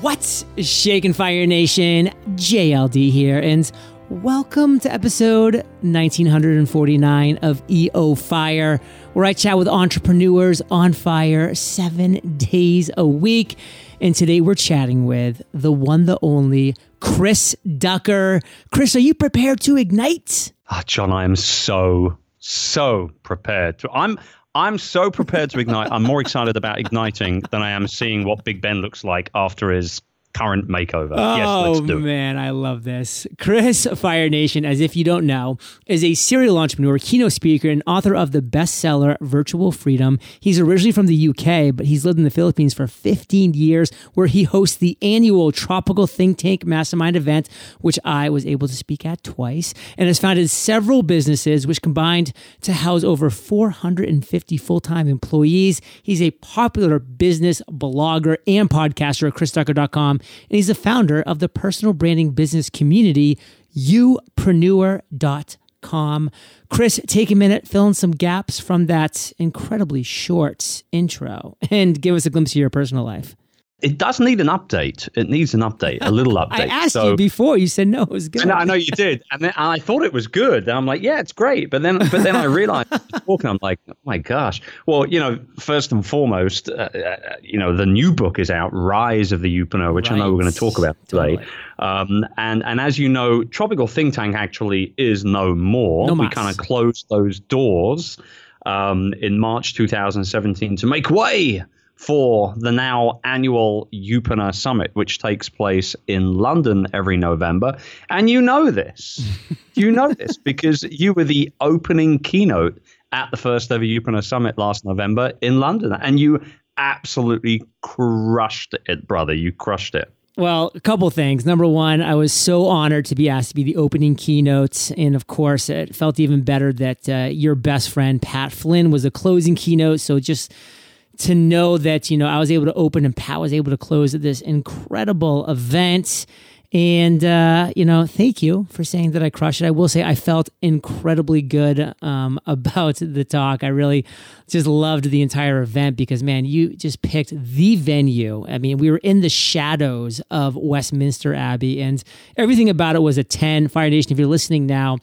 What's shaking Fire Nation? JLD here, and welcome to episode 1949 of EO Fire, where I chat with entrepreneurs on fire seven days a week. And today we're chatting with the one, the only Chris Ducker. Chris, are you prepared to ignite? Oh, John, I am so, so prepared to. I'm I'm so prepared to ignite. I'm more excited about igniting than I am seeing what Big Ben looks like after his current makeover. Oh, yes, let's oh, do man, I love this. Chris Fire Nation, as if you don't know, is a serial entrepreneur, keynote speaker, and author of the bestseller Virtual Freedom. He's originally from the UK, but he's lived in the Philippines for 15 years, where he hosts the annual Tropical Think Tank Mastermind event, which I was able to speak at twice, and has founded several businesses, which combined to house over 450 full time employees. He's a popular business blogger and podcaster at chrisducker.com and he's the founder of the personal branding business community, youpreneur.com. Chris, take a minute, fill in some gaps from that incredibly short intro, and give us a glimpse of your personal life. It does need an update. It needs an update, a little update. I asked so, you before. You said no, it was good. I know you did, and then I thought it was good. And I'm like, yeah, it's great. But then, but then I realized talking. I'm like, oh my gosh. Well, you know, first and foremost, uh, uh, you know, the new book is out, Rise of the Youpreneur, which right. I know we're going to talk about today. Totally. Um, and and as you know, Tropical Think Tank actually is no more. No we kind of closed those doors um, in March 2017 to make way for the now annual Youpreneur Summit, which takes place in London every November. And you know this. you know this because you were the opening keynote at the first ever Youpreneur Summit last November in London. And you absolutely crushed it, brother. You crushed it. Well, a couple things. Number one, I was so honored to be asked to be the opening keynote. And of course, it felt even better that uh, your best friend, Pat Flynn, was a closing keynote. So just to know that you know I was able to open and Pat was able to close this incredible event. And uh, you know, thank you for saying that I crushed it. I will say I felt incredibly good um, about the talk. I really just loved the entire event because man, you just picked the venue. I mean, we were in the shadows of Westminster Abbey, and everything about it was a ten. Fire Nation, if you're listening now,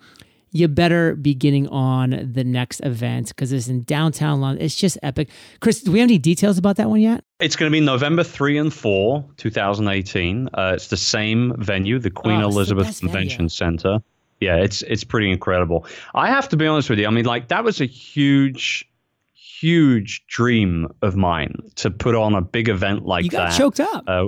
you better be getting on the next event because it's in downtown London. It's just epic. Chris, do we have any details about that one yet? It's going to be November 3 and 4, 2018. Uh, it's the same venue, the Queen oh, Elizabeth the Convention venue. Center. Yeah, it's it's pretty incredible. I have to be honest with you. I mean, like that was a huge huge dream of mine to put on a big event like you got that. choked up. Uh,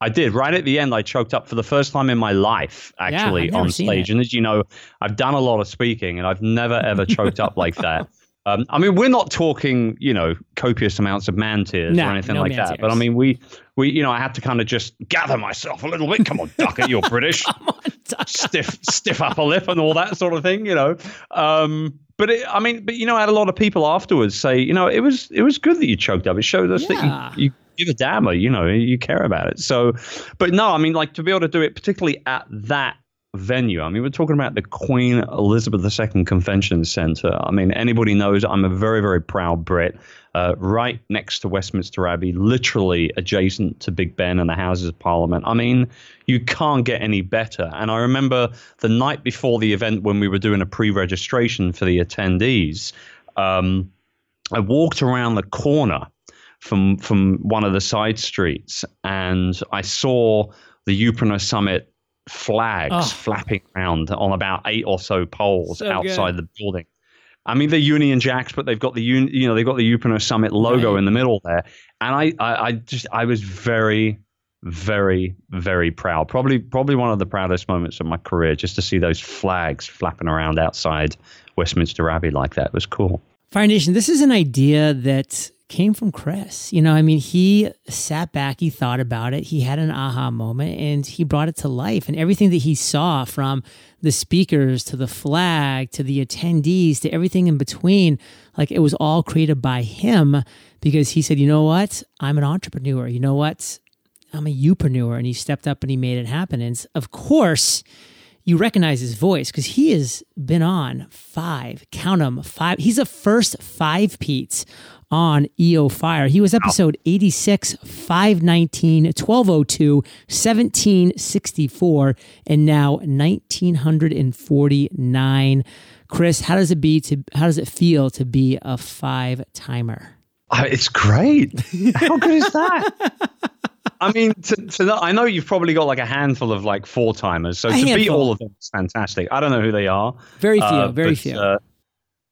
I did. Right at the end, I choked up for the first time in my life, actually, yeah, on stage. And as you know, I've done a lot of speaking and I've never, ever choked up like that. Um, I mean, we're not talking, you know, copious amounts of man tears no, or anything no like that. Tears. But I mean, we, we, you know, I had to kind of just gather myself a little bit. Come on, Ducker, you're British. on, stiff, stiff upper lip and all that sort of thing, you know. Um, but it, I mean, but you know, I had a lot of people afterwards say, you know, it was it was good that you choked up. It showed us yeah. that you, you give a damn, you know, you care about it. So, but no, I mean, like to be able to do it, particularly at that venue. I mean, we're talking about the Queen Elizabeth II Convention Centre. I mean, anybody knows I'm a very, very proud Brit. Uh, right next to Westminster Abbey, literally adjacent to Big Ben and the Houses of Parliament. I mean, you can't get any better. And I remember the night before the event when we were doing a pre registration for the attendees, um, I walked around the corner from from one of the side streets, and I saw the Youpreneur Summit flags oh. flapping around on about eight or so poles so outside good. the building. I mean, they're Union Jacks, but they've got the you know they've got the Youpreneur Summit logo right. in the middle there, and I, I I just I was very very very proud. Probably probably one of the proudest moments of my career just to see those flags flapping around outside Westminster Abbey like that it was cool. Fire Nation, this is an idea that came from Chris. You know, I mean, he sat back, he thought about it, he had an aha moment, and he brought it to life. And everything that he saw from the speakers to the flag to the attendees to everything in between, like it was all created by him because he said, you know what? I'm an entrepreneur. You know what? I'm a youpreneur. And he stepped up and he made it happen. And of course, you recognize his voice because he has been on five, count them, five. He's the first five Pete's on EO Fire. He was episode 86, 519, 1202, 1764, and now 1949. Chris, how does it be to how does it feel to be a five timer? Uh, it's great. How good is that? I mean, to, to I know you've probably got like a handful of like four timers, so a to handful. beat all of them is fantastic. I don't know who they are. Very few. Uh, very but, few. Uh,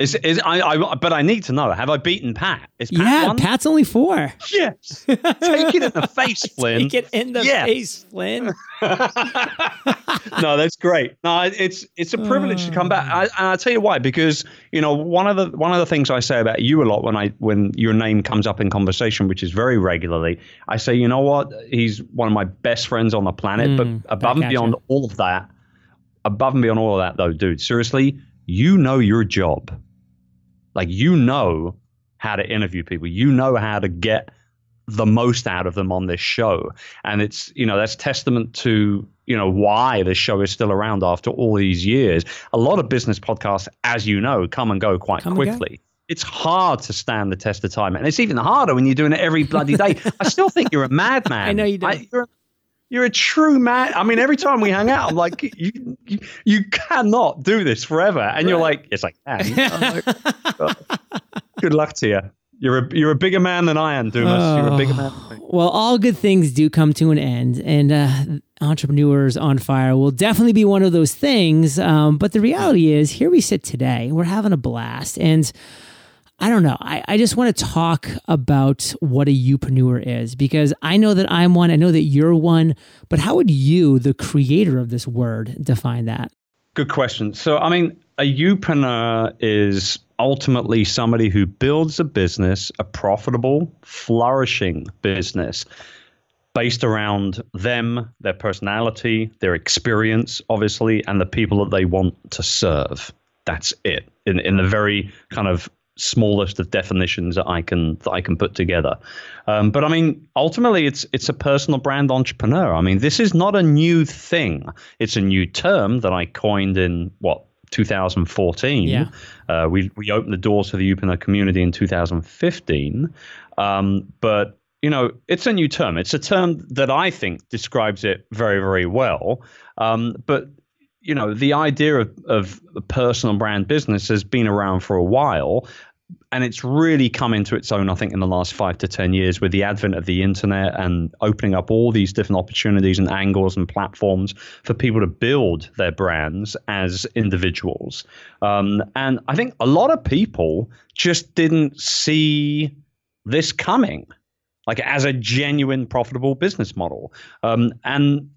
is is I, I but I need to know. Have I beaten Pat? Is Pat yeah? Pat's only four. Yes. Take it in the face, Flynn. Take it in the face, Flynn. no, that's great. No, it's it's a privilege to come back. I, and I'll tell you why. Because you know one of the one of the things I say about you a lot when I when your name comes up in conversation, which is very regularly, I say, you know what? He's one of my best friends on the planet. Mm, but above and beyond all of that, above and beyond all of that, though, dude, seriously, you know your job like you know how to interview people. You know how to get the most out of them on this show. And it's, you know, that's testament to, you know, why this show is still around after all these years. A lot of business podcasts, as you know, come and go quite come quickly. It's hard to stand the test of time. And it's even harder when you're doing it every bloody day. I still think you're a madman. I know you do. I, you're, you're a true man. I mean, every time we hang out, I'm like, you, you, you cannot do this forever. And right. you're like, it's like, like good luck to you. You're a you're a bigger man than I am, Dumas. Oh, you're a bigger man. Well, all good things do come to an end, and uh, entrepreneurs on fire will definitely be one of those things. Um, but the reality is, here we sit today. We're having a blast, and I don't know. I, I just want to talk about what a youpreneur is because I know that I'm one. I know that you're one. But how would you, the creator of this word, define that? Good question. So, I mean, a youpreneur is ultimately somebody who builds a business, a profitable, flourishing business based around them, their personality, their experience, obviously, and the people that they want to serve. That's it. In in the very kind of smallest of definitions that I can that I can put together. Um, but I mean, ultimately, it's it's a personal brand entrepreneur. I mean, this is not a new thing. It's a new term that I coined in what 2014. Yeah. Uh, we we opened the doors for the Youpreneur community in 2015. Um, but you know, it's a new term. It's a term that I think describes it very, very well. Um, but you know, the idea of, of personal brand business has been around for a while. And it's really come into its own, I think, in the last five to 10 years with the advent of the internet and opening up all these different opportunities and angles and platforms for people to build their brands as individuals. Um, and I think a lot of people just didn't see this coming like as a genuine profitable business model. Um, and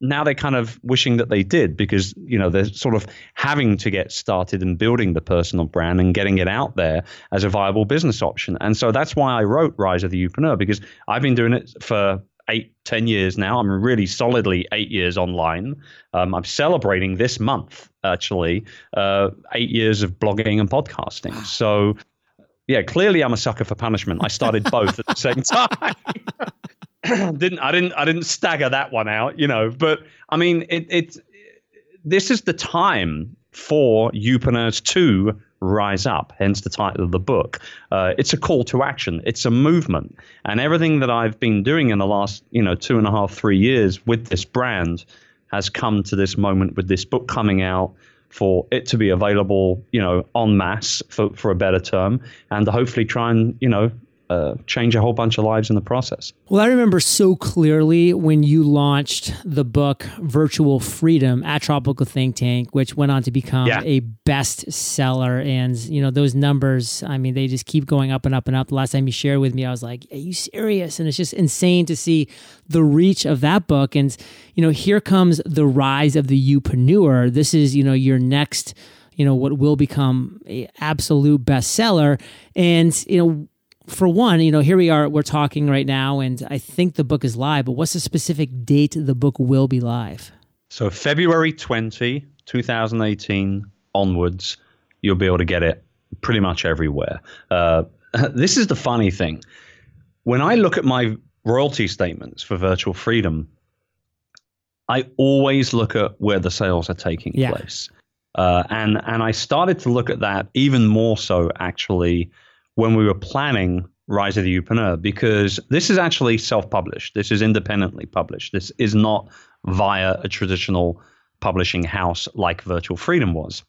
now they're kind of wishing that they did because you know they're sort of having to get started and building the personal brand and getting it out there as a viable business option. And so that's why i wrote rise of the Youpreneur because i've been doing it for eight ten years now. I'm really solidly eight years online. Um, i'm celebrating this month actually uh, eight years of blogging and podcasting. So yeah clearly i'm a sucker for punishment. I started both at the same time didn't I didn't I didn't stagger that one out, you know. But I mean, it this is the time for youpreneurs to rise up. Hence the title of the book. Uh, it's a call to action. It's a movement, and everything that I've been doing in the last you know two and a half three years with this brand has come to this moment with this book coming out for it to be available, you know, en masse for, for a better term, and to hopefully try and, you know, uh, change a whole bunch of lives in the process. Well, I remember so clearly when you launched the book Virtual Freedom at Tropical Think Tank, which went on to become yeah. a bestseller. And, you know, those numbers, I mean, they just keep going up and up and up. The last time you shared with me, I was like, Are you serious? And it's just insane to see the reach of that book. And, you know, here comes the rise of the youpreneur. This is, you know, your next you know what will become a absolute bestseller and you know for one, you know, here we are, we're talking right now, and I think the book is live, but what's the specific date the book will be live? So, February 20, 2018 onwards, you'll be able to get it pretty much everywhere. Uh, this is the funny thing. When I look at my royalty statements for Virtual Freedom, I always look at where the sales are taking yeah. place. Uh, and and I started to look at that even more so actually when we were planning Rise of the Youpreneur because this is actually self-published. This is independently published. This is not via a traditional publishing house like Virtual Freedom was.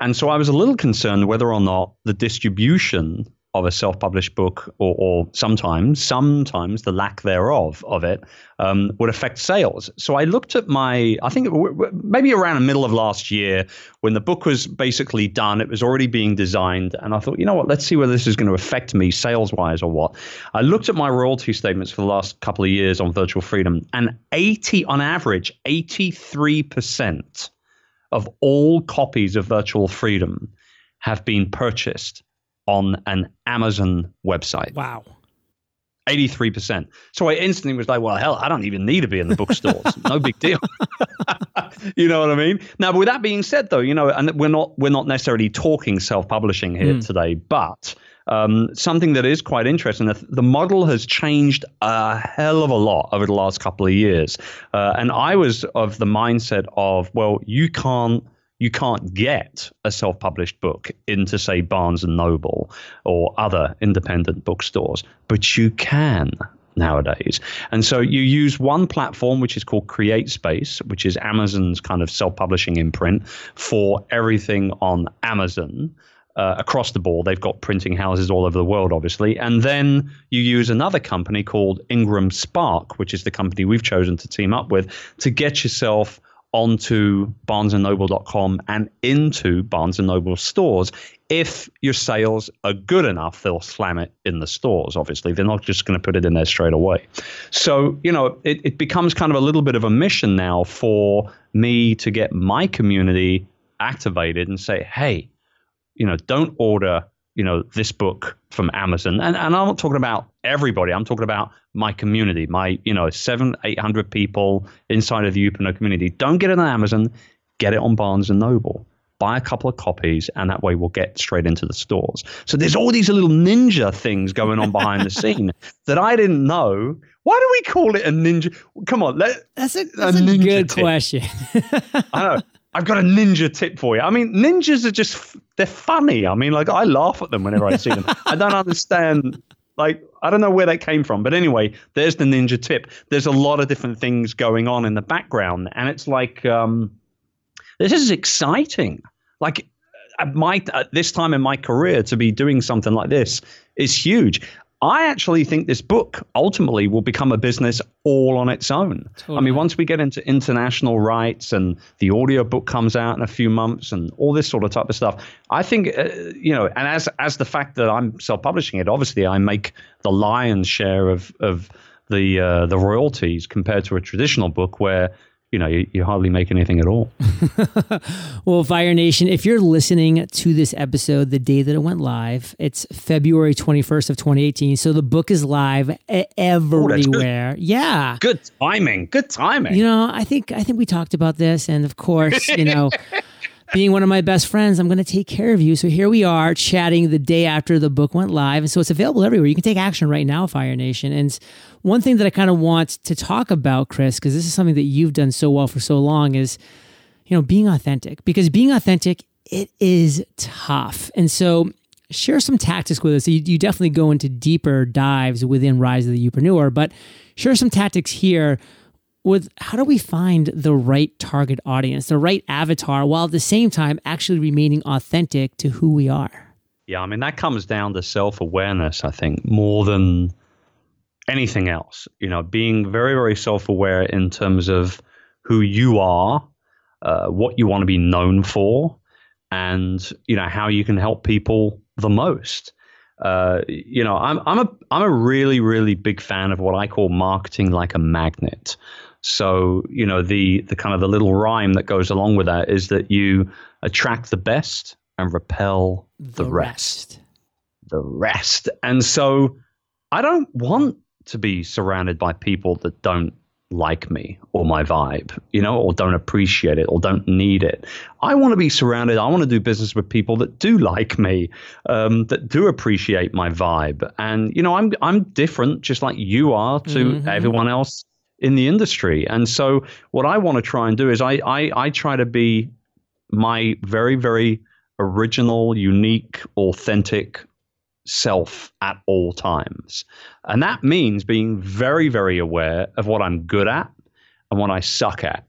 And so I was a little concerned whether or not the distribution of a self-published book, or, or sometimes, sometimes the lack thereof of it, um, would affect sales. So I looked at my, I think maybe around the middle of last year when the book was basically done, it was already being designed, and I thought, you know what, let's see whether this is going to affect me sales-wise or what. I looked at my royalty statements for the last couple of years on Virtual Freedom, and 80, on average, 83% of all copies of Virtual Freedom have been purchased on an Amazon website. Wow. 83%. So I instantly was like, well, hell, I don't even need to be in the bookstores. no big deal. you know what I mean? Now, with that being said, though, you know, and we're not we're not necessarily talking self-publishing here mm. today, but um, something that is quite interesting. The, the model has changed a hell of a lot over the last couple of years, uh, and I was of the mindset of, well, you can't you can't get a self-published book into say Barnes and Noble or other independent bookstores, but you can nowadays. And so you use one platform which is called CreateSpace, which is Amazon's kind of self-publishing imprint for everything on Amazon. Uh, across the board, they've got printing houses all over the world, obviously. And then you use another company called Ingram Spark, which is the company we've chosen to team up with, to get yourself onto barnesandnoble.com and into Barnes Noble stores. If your sales are good enough, they'll slam it in the stores, obviously. They're not just going to put it in there straight away. So, you know, it, it becomes kind of a little bit of a mission now for me to get my community activated and say, hey, you know, don't order you know this book from Amazon, and and I'm not talking about everybody. I'm talking about my community, my you know seven eight hundred people inside of the Youpreneur community. Don't get it on Amazon, get it on Barnes and Noble. Buy a couple of copies, and that way we'll get straight into the stores. So there's all these little ninja things going on behind the scene that I didn't know. Why do we call it a ninja? Come on, let, that's a, that's a, a good tip. question. I know. I've got a ninja tip for you. I mean, ninjas are just, they're funny. I mean, like, I laugh at them whenever I see them. I don't understand, like, I don't know where that came from. But anyway, there's the ninja tip. There's a lot of different things going on in the background. And it's like, um, this is exciting. Like, at my at this time in my career to be doing something like this is huge. I actually think this book ultimately will become a business all on its own. Totally. I mean, once we get into international rights and the audio book comes out in a few months and all this sort of type of stuff, I think uh, you know, and as as the fact that I'm self-publishing it, obviously I make the lion's share of of the uh, the royalties compared to a traditional book where you know, you, you, hardly make anything at all. well, Fire Nation, if you're listening to this episode the day that it went live, it's February 21st of 2018. So the book is live oh, everywhere. Ooh, good. Yeah. Good timing. Good timing. You know, I think I think we talked about this and of course, you know, being one of my best friends, I'm going to take care of you. So here we are chatting the day after the book went live. And so it's available everywhere. You can take action right now, Fire Nation. And one thing that I kind of want to talk about, Chris, because this is something that you've done so well for so long, is, you know, being authentic. Because being authentic, it is tough. And so share some tactics with us. You, you definitely go into deeper dives within Rise of the Youpreneur, but share some tactics here with how do we find the right target audience, the right avatar, while at the same time actually remaining authentic to who we are? Yeah, I mean, that comes down to self awareness, I think, more than anything else. You know, being very, very self aware in terms of who you are, uh, what you want to be known for, and, you know, how you can help people the most. Uh, you know, I'm I'm a I'm a really really big fan of what I call marketing like a magnet. So, you know, the the kind of the little rhyme that goes along with that is that you attract the best and repel the, the rest. rest. The rest. And so I don't want to be surrounded by people that don't like me or my vibe, you know, or don't appreciate it or don't need it. I want to be surrounded. I want to do business with people that do like me, um, that do appreciate my vibe. And you know, I'm I'm different, just like you are to mm-hmm. everyone else in the industry. And so what I want to try and do is I, I, I try to be my very, very original, unique, authentic self at all times. And that means being very, very aware of what I'm good at and what I suck at.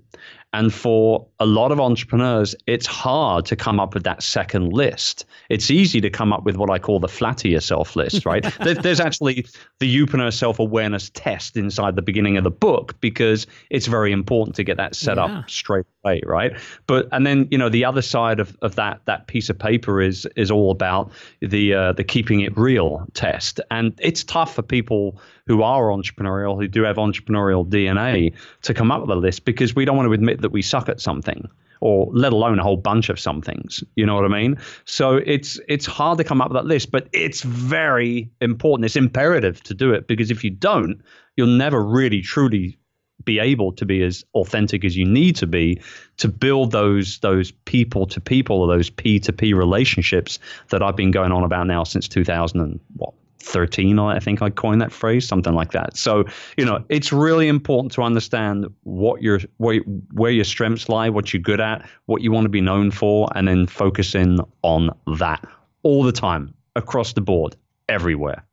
And for a lot of entrepreneurs, it's hard to come up with that second list. It's easy to come up with what I call the flatter yourself list, right? There's actually the Youpreneur self awareness test inside the beginning of the book because it's very important to get that set yeah. up straight away, right? But and then you know the other side of, of that that piece of paper is is all about the uh, the keeping it real test, and it's tough for people who are entrepreneurial, who do have entrepreneurial DNA, to come up with a list because we don't want to admit that we suck at something or let alone a whole bunch of some things. You know what I mean? So it's it's hard to come up with that list, but it's very important. It's imperative to do it because if you don't, you'll never really truly be able to be as authentic as you need to be to build those those people to people or those P to P relationships that I've been going on about now since 2000 and what 13 i think i coined that phrase something like that. So you know it's really important to understand what your where, where your strengths lie what you're good at what you want to be known for and then focus in on that all the time across the board everywhere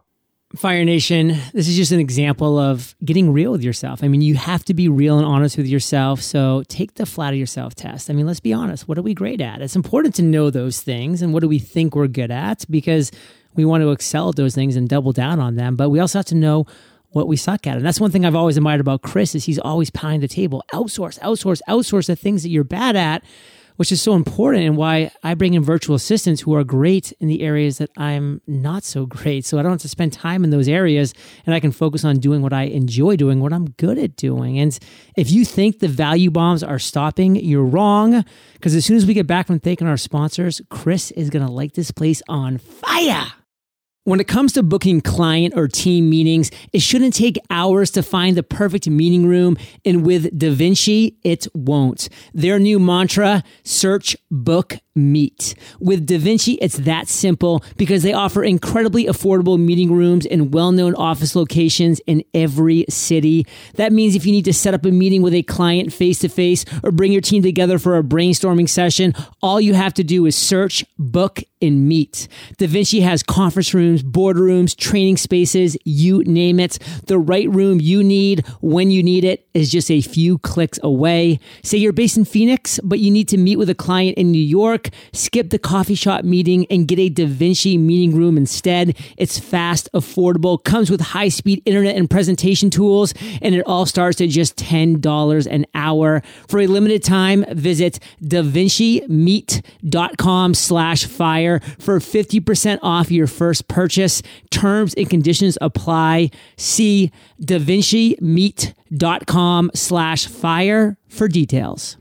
Fire Nation, this is just an example of getting real with yourself. I mean, you have to be real and honest with yourself. So take the flatter yourself test. I mean, let's be honest. What are we great at? It's important to know those things and what do we think we're good at because we want to excel at those things and double down on them. But we also have to know what we suck at. And that's one thing I've always admired about Chris is he's always pounding the table. Outsource, outsource, outsource the things that you're bad at, which is so important and why I bring in virtual assistants who are great in the areas that I'm not so great. So I don't have to spend time in those areas and I can focus on doing what I enjoy doing, what I'm good at doing. And if you think the value bombs are stopping, you're wrong. Because as soon as we get back from thanking our sponsors, Chris is going to light this place on fire. When it comes to booking client or team meetings, it shouldn't take hours to find the perfect meeting room. And with DaVinci, it won't. Their new mantra, search, book, meet. With DaVinci, it's that simple because they offer incredibly affordable meeting rooms in well known office locations in every city. That means if you need to set up a meeting with a client face to face or bring your team together for a brainstorming session, all you have to do is search, book, and meet. DaVinci has conference rooms, boardrooms, training spaces, you name it. The right room you need when you need it is just a few clicks away. Say you're based in Phoenix, but you need to meet with a client in New York, skip the coffee shop meeting and get a DaVinci meeting room instead. It's fast, affordable, comes with high speed internet and presentation tools, and it all starts at just $10 an hour. For a limited time, visit DaVinciMeet.com slash fire for 50% off your first purchase. Terms and conditions apply. See DaVinciMeet.com slash fire for details.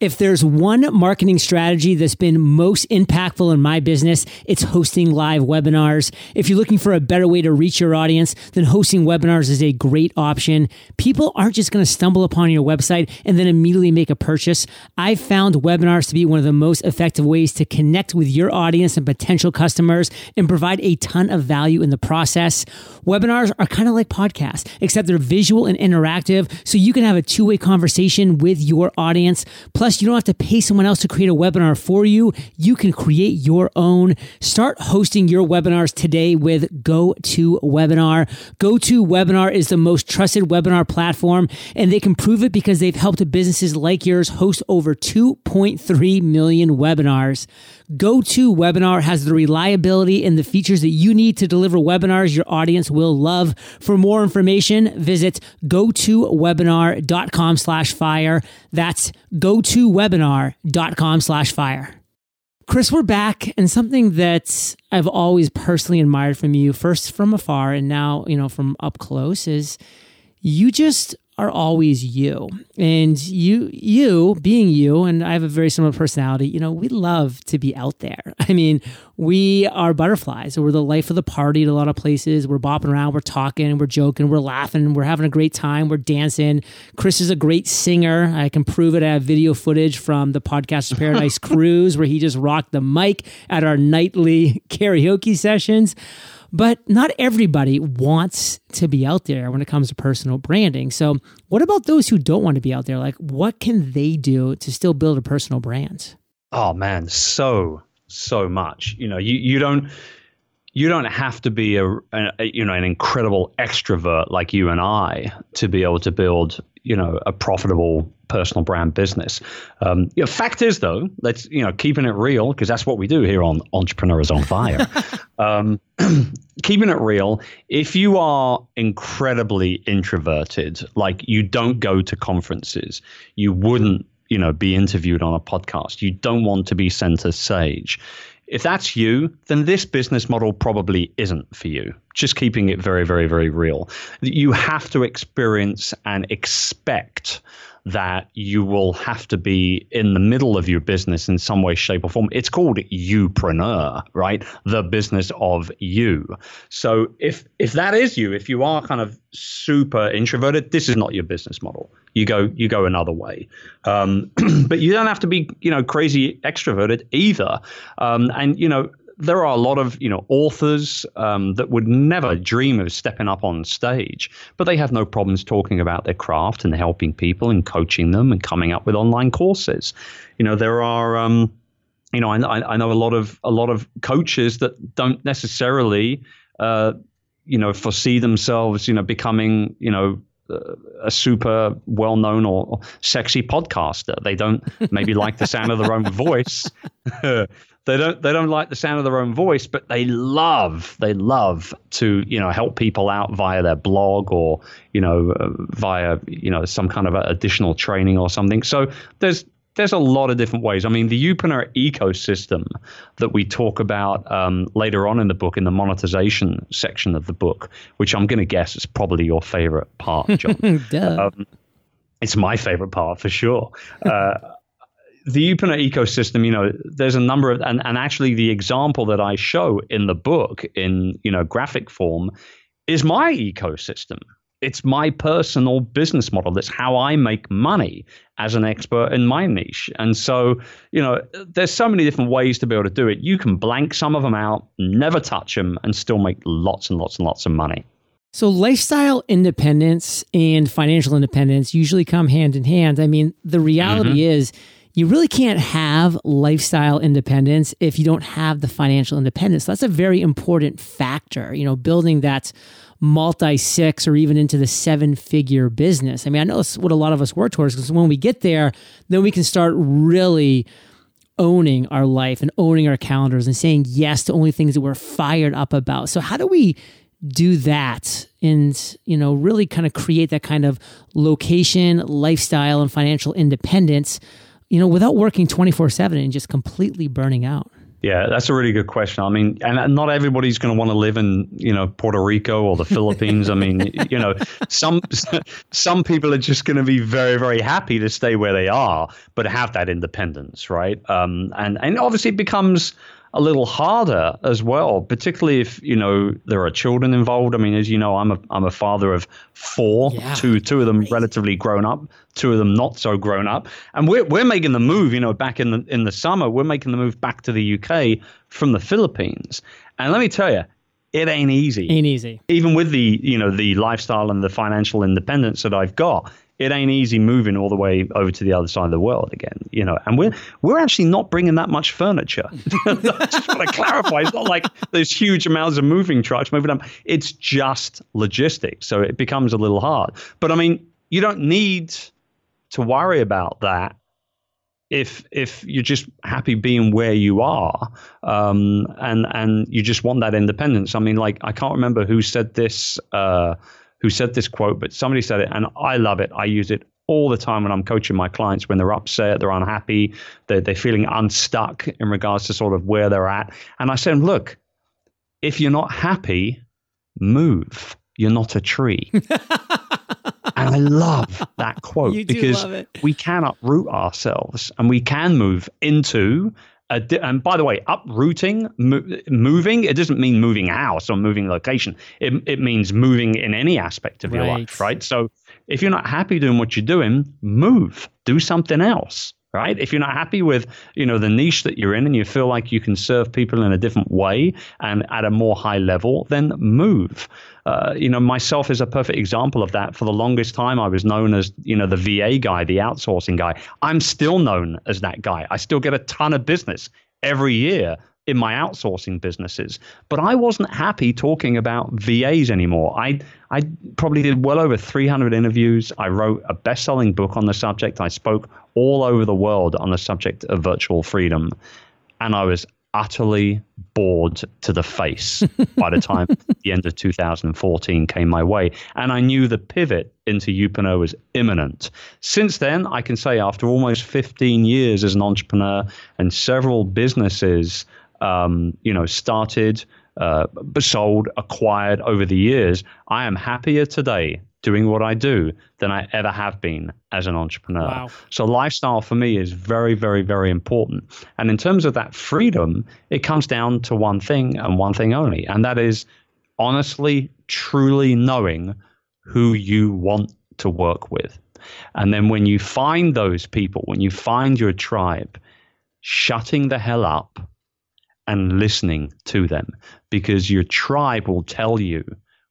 If there's one marketing strategy that's been most impactful in my business, it's hosting live webinars. If you're looking for a better way to reach your audience, then hosting webinars is a great option. People aren't just going to stumble upon your website and then immediately make a purchase. I've found webinars to be one of the most effective ways to connect with your audience and potential customers and provide a ton of value in the process. Webinars are kind of like podcasts, except they're visual and interactive, so you can have a two way conversation with your audience. Plus, Plus, you don't have to pay someone else to create a webinar for you. You can create your own. Start hosting your webinars today with GoToWebinar. GoToWebinar is the most trusted webinar platform, and they can prove it because they've helped businesses like yours host over 2.3 million webinars. GoToWebinar has the reliability and the features that you need to deliver webinars your audience will love. For more information, visit gotowebinar.com slash fire. That's gotowebinar.com slash fire. Chris, we're back, and something that I've always personally admired from you, first from afar and now, you know, from up close, is you just are always you. And you you being you and I have a very similar personality, you know, we love to be out there. I mean, we are butterflies. We're the life of the party at a lot of places. We're bopping around, we're talking, we're joking, we're laughing, we're having a great time, we're dancing. Chris is a great singer. I can prove it. I have video footage from the Podcast Paradise cruise where he just rocked the mic at our nightly karaoke sessions. But not everybody wants to be out there when it comes to personal branding. So, what about those who don't want to be out there? Like, what can they do to still build a personal brand? Oh man, so so much. You know, you you don't you don't have to be a, a, you know an incredible extrovert like you and I to be able to build you know a profitable personal brand business. Um, you know, fact is though, let's you know keeping it real because that's what we do here on Entrepreneurs on Fire. um, keeping it real. If you are incredibly introverted, like you don't go to conferences, you wouldn't you know be interviewed on a podcast. You don't want to be center stage. If that's you, then this business model probably isn't for you. Just keeping it very, very, very real. You have to experience and expect that you will have to be in the middle of your business in some way, shape, or form. It's called youpreneur, right? The business of you. So if if that is you, if you are kind of super introverted, this is not your business model. You go you go another way. Um, but you don't have to be you know crazy extroverted either. Um, and you know there are a lot of you know authors um, that would never dream of stepping up on stage, but they have no problems talking about their craft and helping people and coaching them and coming up with online courses. You know, there are. Um, you know, I, I know a lot of a lot of coaches that don't necessarily, uh, you know, foresee themselves, you know, becoming, you know, a super well-known or sexy podcaster. They don't maybe like the sound of their own voice, they don't they don't like the sound of their own voice, but they love they love to you know help people out via their blog or you know uh, via you know some kind of additional training or something. So there's there's a lot of different ways. I mean, the Youpreneur ecosystem that we talk about um, later on in the book, in the monetization section of the book, which I'm going to guess is probably your favorite part, John. um, it's my favorite part for sure. Uh, the Youpreneur ecosystem, you know, there's a number of, and, and actually the example that I show in the book in, you know, graphic form is my ecosystem. It's my personal business model. That's how I make money as an expert in my niche. And so, you know, there's so many different ways to be able to do it. You can blank some of them out, never touch them, and still make lots and lots and lots of money. So, lifestyle independence and financial independence usually come hand in hand. I mean, the reality mm-hmm. is, you really can't have lifestyle independence if you don't have the financial independence. So that's a very important factor, you know, building that multi six or even into the seven figure business. I mean, I know it's what a lot of us work towards because when we get there, then we can start really owning our life and owning our calendars and saying yes to only things that we're fired up about. So, how do we do that and you know really kind of create that kind of location lifestyle and financial independence you know, without working 24 7 and just completely burning out? Yeah, that's a really good question. I mean, and not everybody's going to want to live in, you know, Puerto Rico or the Philippines. I mean, you know, some some people are just going to be very, very happy to stay where they are, but have that independence, right? Um, and and obviously it becomes a little harder as well, particularly if you know there are children involved. I mean, as you know, I'm a I'm a father of four, yeah. two two of them relatively grown up, two of them not so grown up, and we're we're making the move. You know, back in the in the summer, we're making the move back to the UK from the Philippines, and let me tell you, it ain't easy. Ain't easy. Even with the you know the lifestyle and the financial independence that I've got, it ain't easy moving all the way over to the other side of the world again, you know. And we're we're actually not bringing that much furniture. I just want to clarify. It's not like there's huge amounts of moving trucks moving up. It's just logistics, so it becomes a little hard. But I mean, you don't need to worry about that if if you're just happy being where you are um, and and you just want that independence. I mean, like I can't remember who said this. Uh, who said this quote, but somebody said it, and I love it. I use it all the time when I'm coaching my clients when they're upset, they're unhappy, they're, they're feeling unstuck in regards to sort of where they're at. And I said, look, if you're not happy, move. You're not a tree. and I love that quote because we can uproot ourselves and we can move into Di- and by the way, uprooting, mo- moving, it doesn't mean moving house or moving location. It, it means moving in any aspect of right. your life, right? So if you're not happy doing what you're doing, move, do something else right? If you're not happy with you know the niche that you're in and you feel like you can serve people in a different way and at a more high level then move. Uh, you know myself is a perfect example of that. For the longest time i was known as you know the va guy the outsourcing guy. I'm still known as that guy. I still get a ton of business every year in my outsourcing businesses. But I wasn't happy talking about VAs anymore. I I probably did well over 300 interviews. I wrote a best-selling book on the subject. I spoke all over the world on the subject of virtual freedom, and I was utterly bored to the face by the time the end of 2014 came my way. And I knew the pivot into Youpreneur was imminent. Since then, I can say after almost 15 years as an entrepreneur and several businesses, um, you know, started, uh, sold, acquired over the years, I am happier today doing what I do than I ever have been as an entrepreneur. Wow. So lifestyle for me is very, very, very important. And in terms of that freedom, it comes down to one thing and one thing only, and that is honestly, truly knowing who you want to work with. And then when you find those people, when you find your tribe, shutting the hell up and listening to them because your tribe will tell you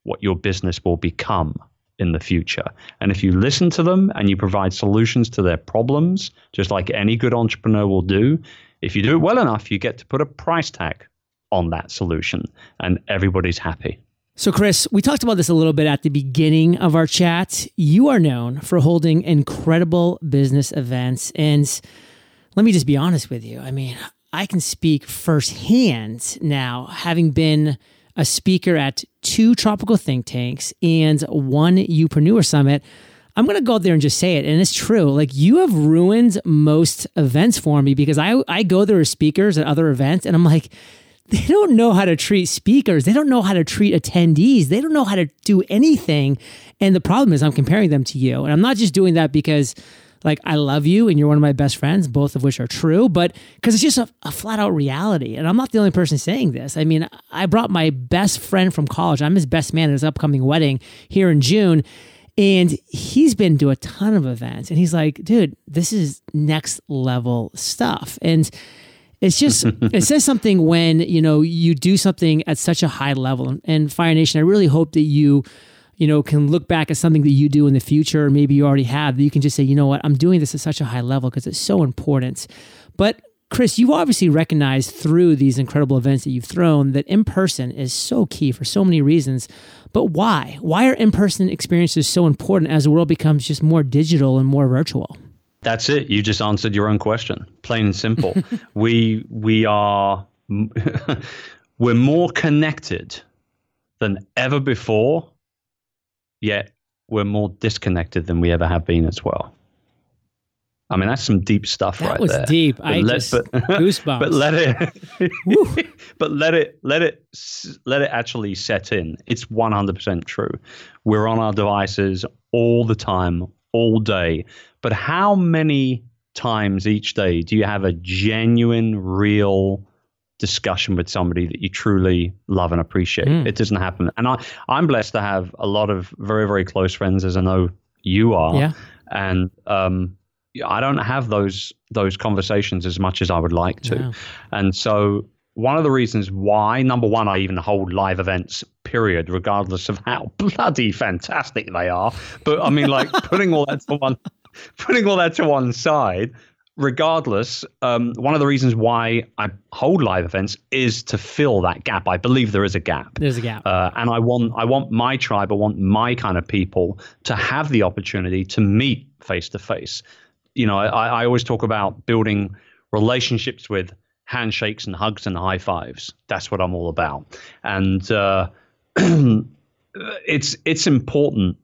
what your business will become in the future. And if you listen to them and you provide solutions to their problems, just like any good entrepreneur will do, if you do it well enough, you get to put a price tag on that solution and everybody's happy. So, Chris, we talked about this a little bit at the beginning of our chat. You are known for holding incredible business events. And let me just be honest with you. I mean, I can speak firsthand now, having been a speaker at two tropical think tanks and one Youpreneur summit. I'm going to go out there and just say it. And it's true. Like you have ruined most events for me because I, I go there as speakers at other events and I'm like, they don't know how to treat speakers. They don't know how to treat attendees. They don't know how to do anything. And the problem is I'm comparing them to you. And I'm not just doing that because like I love you and you're one of my best friends, both of which are true, but because it's just a, a, flat out reality. And I'm not the only person saying this. I mean, I brought my best friend from college. I'm his best man at his upcoming wedding here in June. And he's been to a ton of events. And he's like, dude, this is next level stuff. And it's just it says something when you know you do something at such a high level and fire nation i really hope that you you know, can look back at something that you do in the future, or maybe you already have, that you can just say, you know what, I'm doing this at such a high level because it's so important. But Chris, you obviously recognize through these incredible events that you've thrown that in person is so key for so many reasons. But why? Why are in person experiences so important as the world becomes just more digital and more virtual? That's it. You just answered your own question, plain and simple. we we are we're more connected than ever before yet we're more disconnected than we ever have been as well. I mean, that's some deep stuff that right was there. deep. But I let, just but, goosebumps. But let it, but let it, let it, let it actually set in. It's 100% true. We're on our devices all the time, all day. But how many times each day do you have a genuine, real discussion with somebody that you truly love and appreciate. Mm. It doesn't happen. And I, I'm blessed to have a lot of very, very close friends, as I know you are. Yeah. And um, I don't have those those conversations as much as I would like to. Yeah. And so one of the reasons why, number one, I even hold live events, period, regardless of how bloody fantastic they are. But I mean, like putting all that to one, putting all that to one side, regardless, um, one of the reasons why I hold live events is to fill that gap. I believe there is a gap. There's a gap, uh, and I want I want my tribe, I want my kind of people to have the opportunity to meet face to face. You know, I, I always talk about building relationships with handshakes and hugs and high fives. That's what I'm all about, and uh, it's it's important.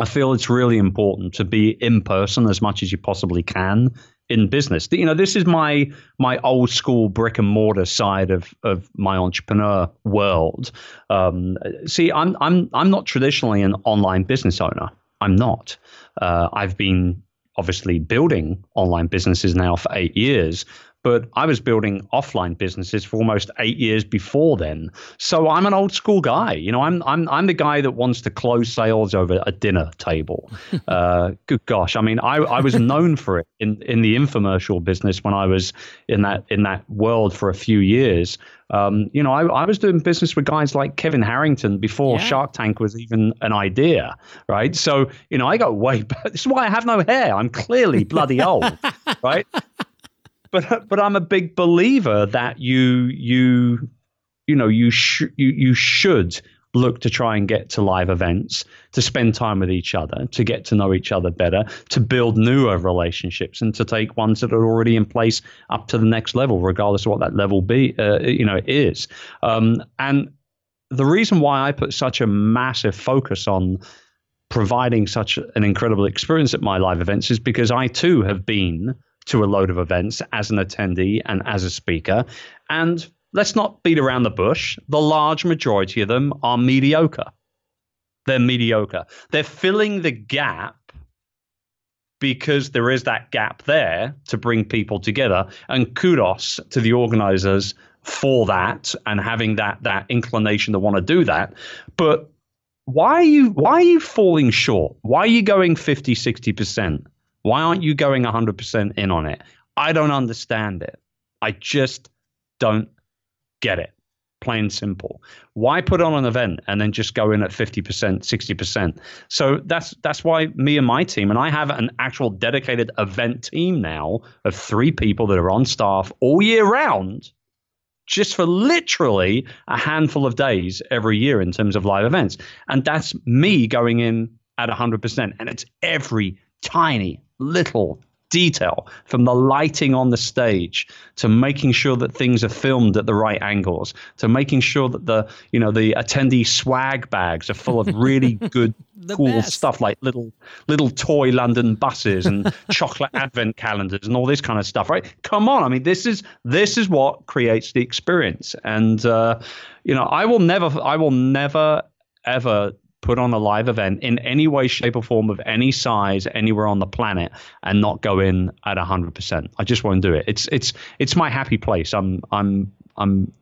I feel it's really important to be in person as much as you possibly can in business. You know, this is my my old school brick and mortar side of of my entrepreneur world. Um, see, I'm I'm I'm not traditionally an online business owner. I'm not. Uh, I've been obviously building online businesses now for eight years, but I was building offline businesses for almost eight years before then. So I'm an old school guy. You know, I'm I'm I'm the guy that wants to close sales over a dinner table. uh, good gosh, I mean, I, I was known for it in in the infomercial business when I was in that in that world for a few years. Um, you know, I, I was doing business with guys like Kevin Harrington before yeah. Shark Tank was even an idea, right? So, you know, I got way. This is why I have no hair. I'm clearly bloody old, right? But but I'm a big believer that you you you know you sh- you you should look to try and get to live events, to spend time with each other, to get to know each other better, to build newer relationships, and to take ones that are already in place up to the next level, regardless of what that level be, uh, you know, is. Um, and the reason why I put such a massive focus on providing such an incredible experience at my live events is because I too have been to a load of events as an attendee and as a speaker, and let's not beat around the bush. The large majority of them are mediocre. They're mediocre. They're filling the gap because there is that gap there to bring people together. And kudos to the organizers for that and having that that inclination to want to do that. But why are you why are you falling short? Why are you going 50, 60%? Why aren't you going 100% in on it? I don't understand it. I just don't get it. Plain simple. Why put on an event and then just go in at 50%, 60%? So that's that's why me and my team, and I have an actual dedicated event team now of three people that are on staff all year round, just for literally a handful of days every year in terms of live events. And that's me going in at 100%. And it's every tiny little detail from the lighting on the stage to making sure that things are filmed at the right angles to making sure that the you know the attendee swag bags are full of really good cool best. stuff like little little toy london buses and chocolate advent calendars and all this kind of stuff right come on i mean this is this is what creates the experience and uh, you know i will never i will never ever put on a live event in any way, shape, or form of any size anywhere on the planet and not go in at hundred percent. I just won't do it. It's it's it's my happy place. I'm I'm I'm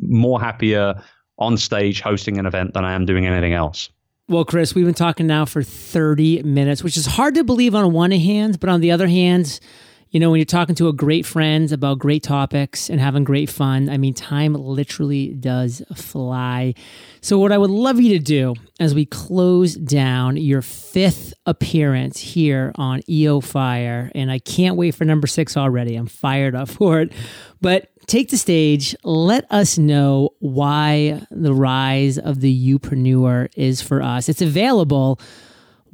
more happier on stage hosting an event than I am doing anything else. Well, Chris, we've been talking now for 30 minutes, which is hard to believe on one hand, but on the other hand, you know, when you're talking to a great friend about great topics and having great fun, I mean, time literally does fly. So, what I would love you to do as we close down your fifth appearance here on EO Fire, and I can't wait for number six already. I'm fired up for it. But take the stage. Let us know why the rise of the Youpreneur is for us. It's available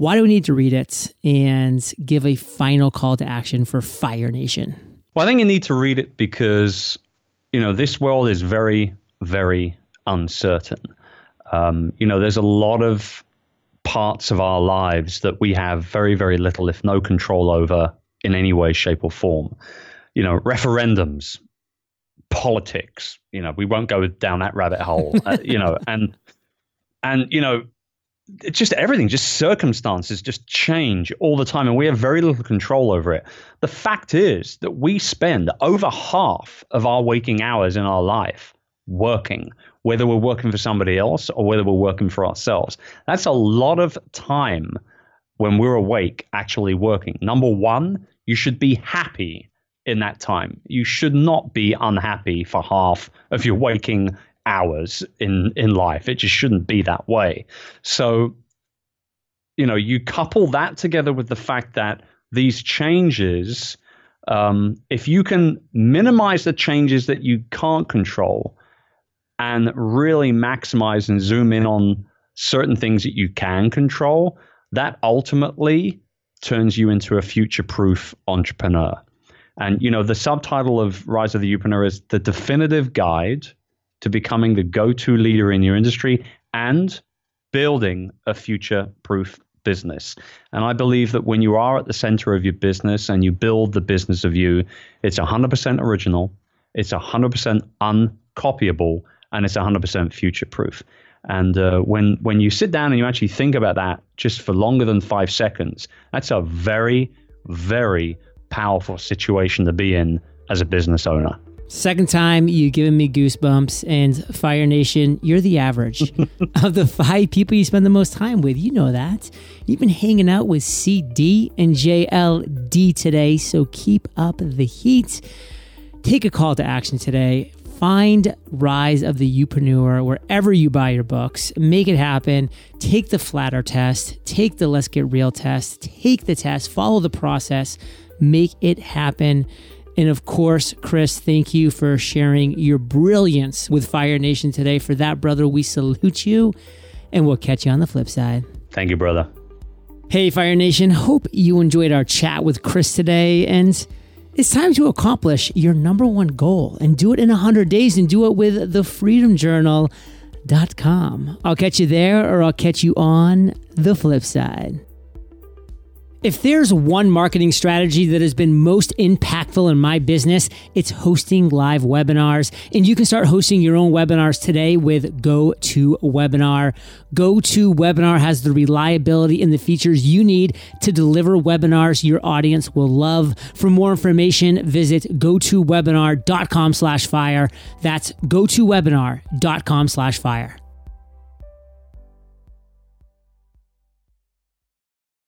why do we need to read it and give a final call to action for Fire Nation? Well, I think you need to read it because, you know, this world is very, very uncertain. Um, you know, there's a lot of parts of our lives that we have very, very little, if no control over in any way, shape, or form. You know, referendums, politics. You know, we won't go down that rabbit hole. uh, you know, and and you know, it's just everything, just circumstances just change all the time, and we have very little control over it. The fact is that we spend over half of our waking hours in our life working, whether we're working for somebody else or whether we're working for ourselves. That's a lot of time when we're awake actually working. Number one, you should be happy in that time. You should not be unhappy for half of your waking hours in in life. It just shouldn't be that way. So, you know, you couple that together with the fact that these changes, um, if you can minimize the changes that you can't control, and really maximize and zoom in on certain things that you can control, that ultimately turns you into a future-proof entrepreneur. And you know, the subtitle of Rise of the Youpreneur is the definitive guide to becoming the go to leader in your industry and building a future proof business. And I believe that when you are at the center of your business and you build the business of you, it's 100% original, it's 100% uncopyable, and it's 100% future proof. And uh, when when you sit down and you actually think about that just for longer than five seconds, that's a very, very powerful situation to be in as a business owner. Second time you've given me goosebumps, and Fire Nation, you're the average of the five people you spend the most time with. You know that. You've been hanging out with CD and JLD today, so keep up the heat. Take a call to action today. Find Rise of the Youpreneur wherever you buy your books. Make it happen. Take the flatter test. Take the Let's Get Real test. Take the test. Follow the process. Make it happen And of course, Chris, thank you for sharing your brilliance with Fire Nation today. For that, brother, we salute you and we'll catch you on the flip side. Thank you, brother. Hey, Fire Nation. Hope you enjoyed our chat with Chris today. And it's time to accomplish your number one goal and do it in 100 days and do it with thefreedomjournal.com. I'll catch you there or I'll catch you on the flip side. If there's one marketing strategy that has been most impactful in my business, it's hosting live webinars. And you can start hosting your own webinars today with GoToWebinar. GoToWebinar has the reliability and the features you need to deliver webinars your audience will love. For more information, visit gotowebinar.com slash fire. That's gotowebinar.com slash fire.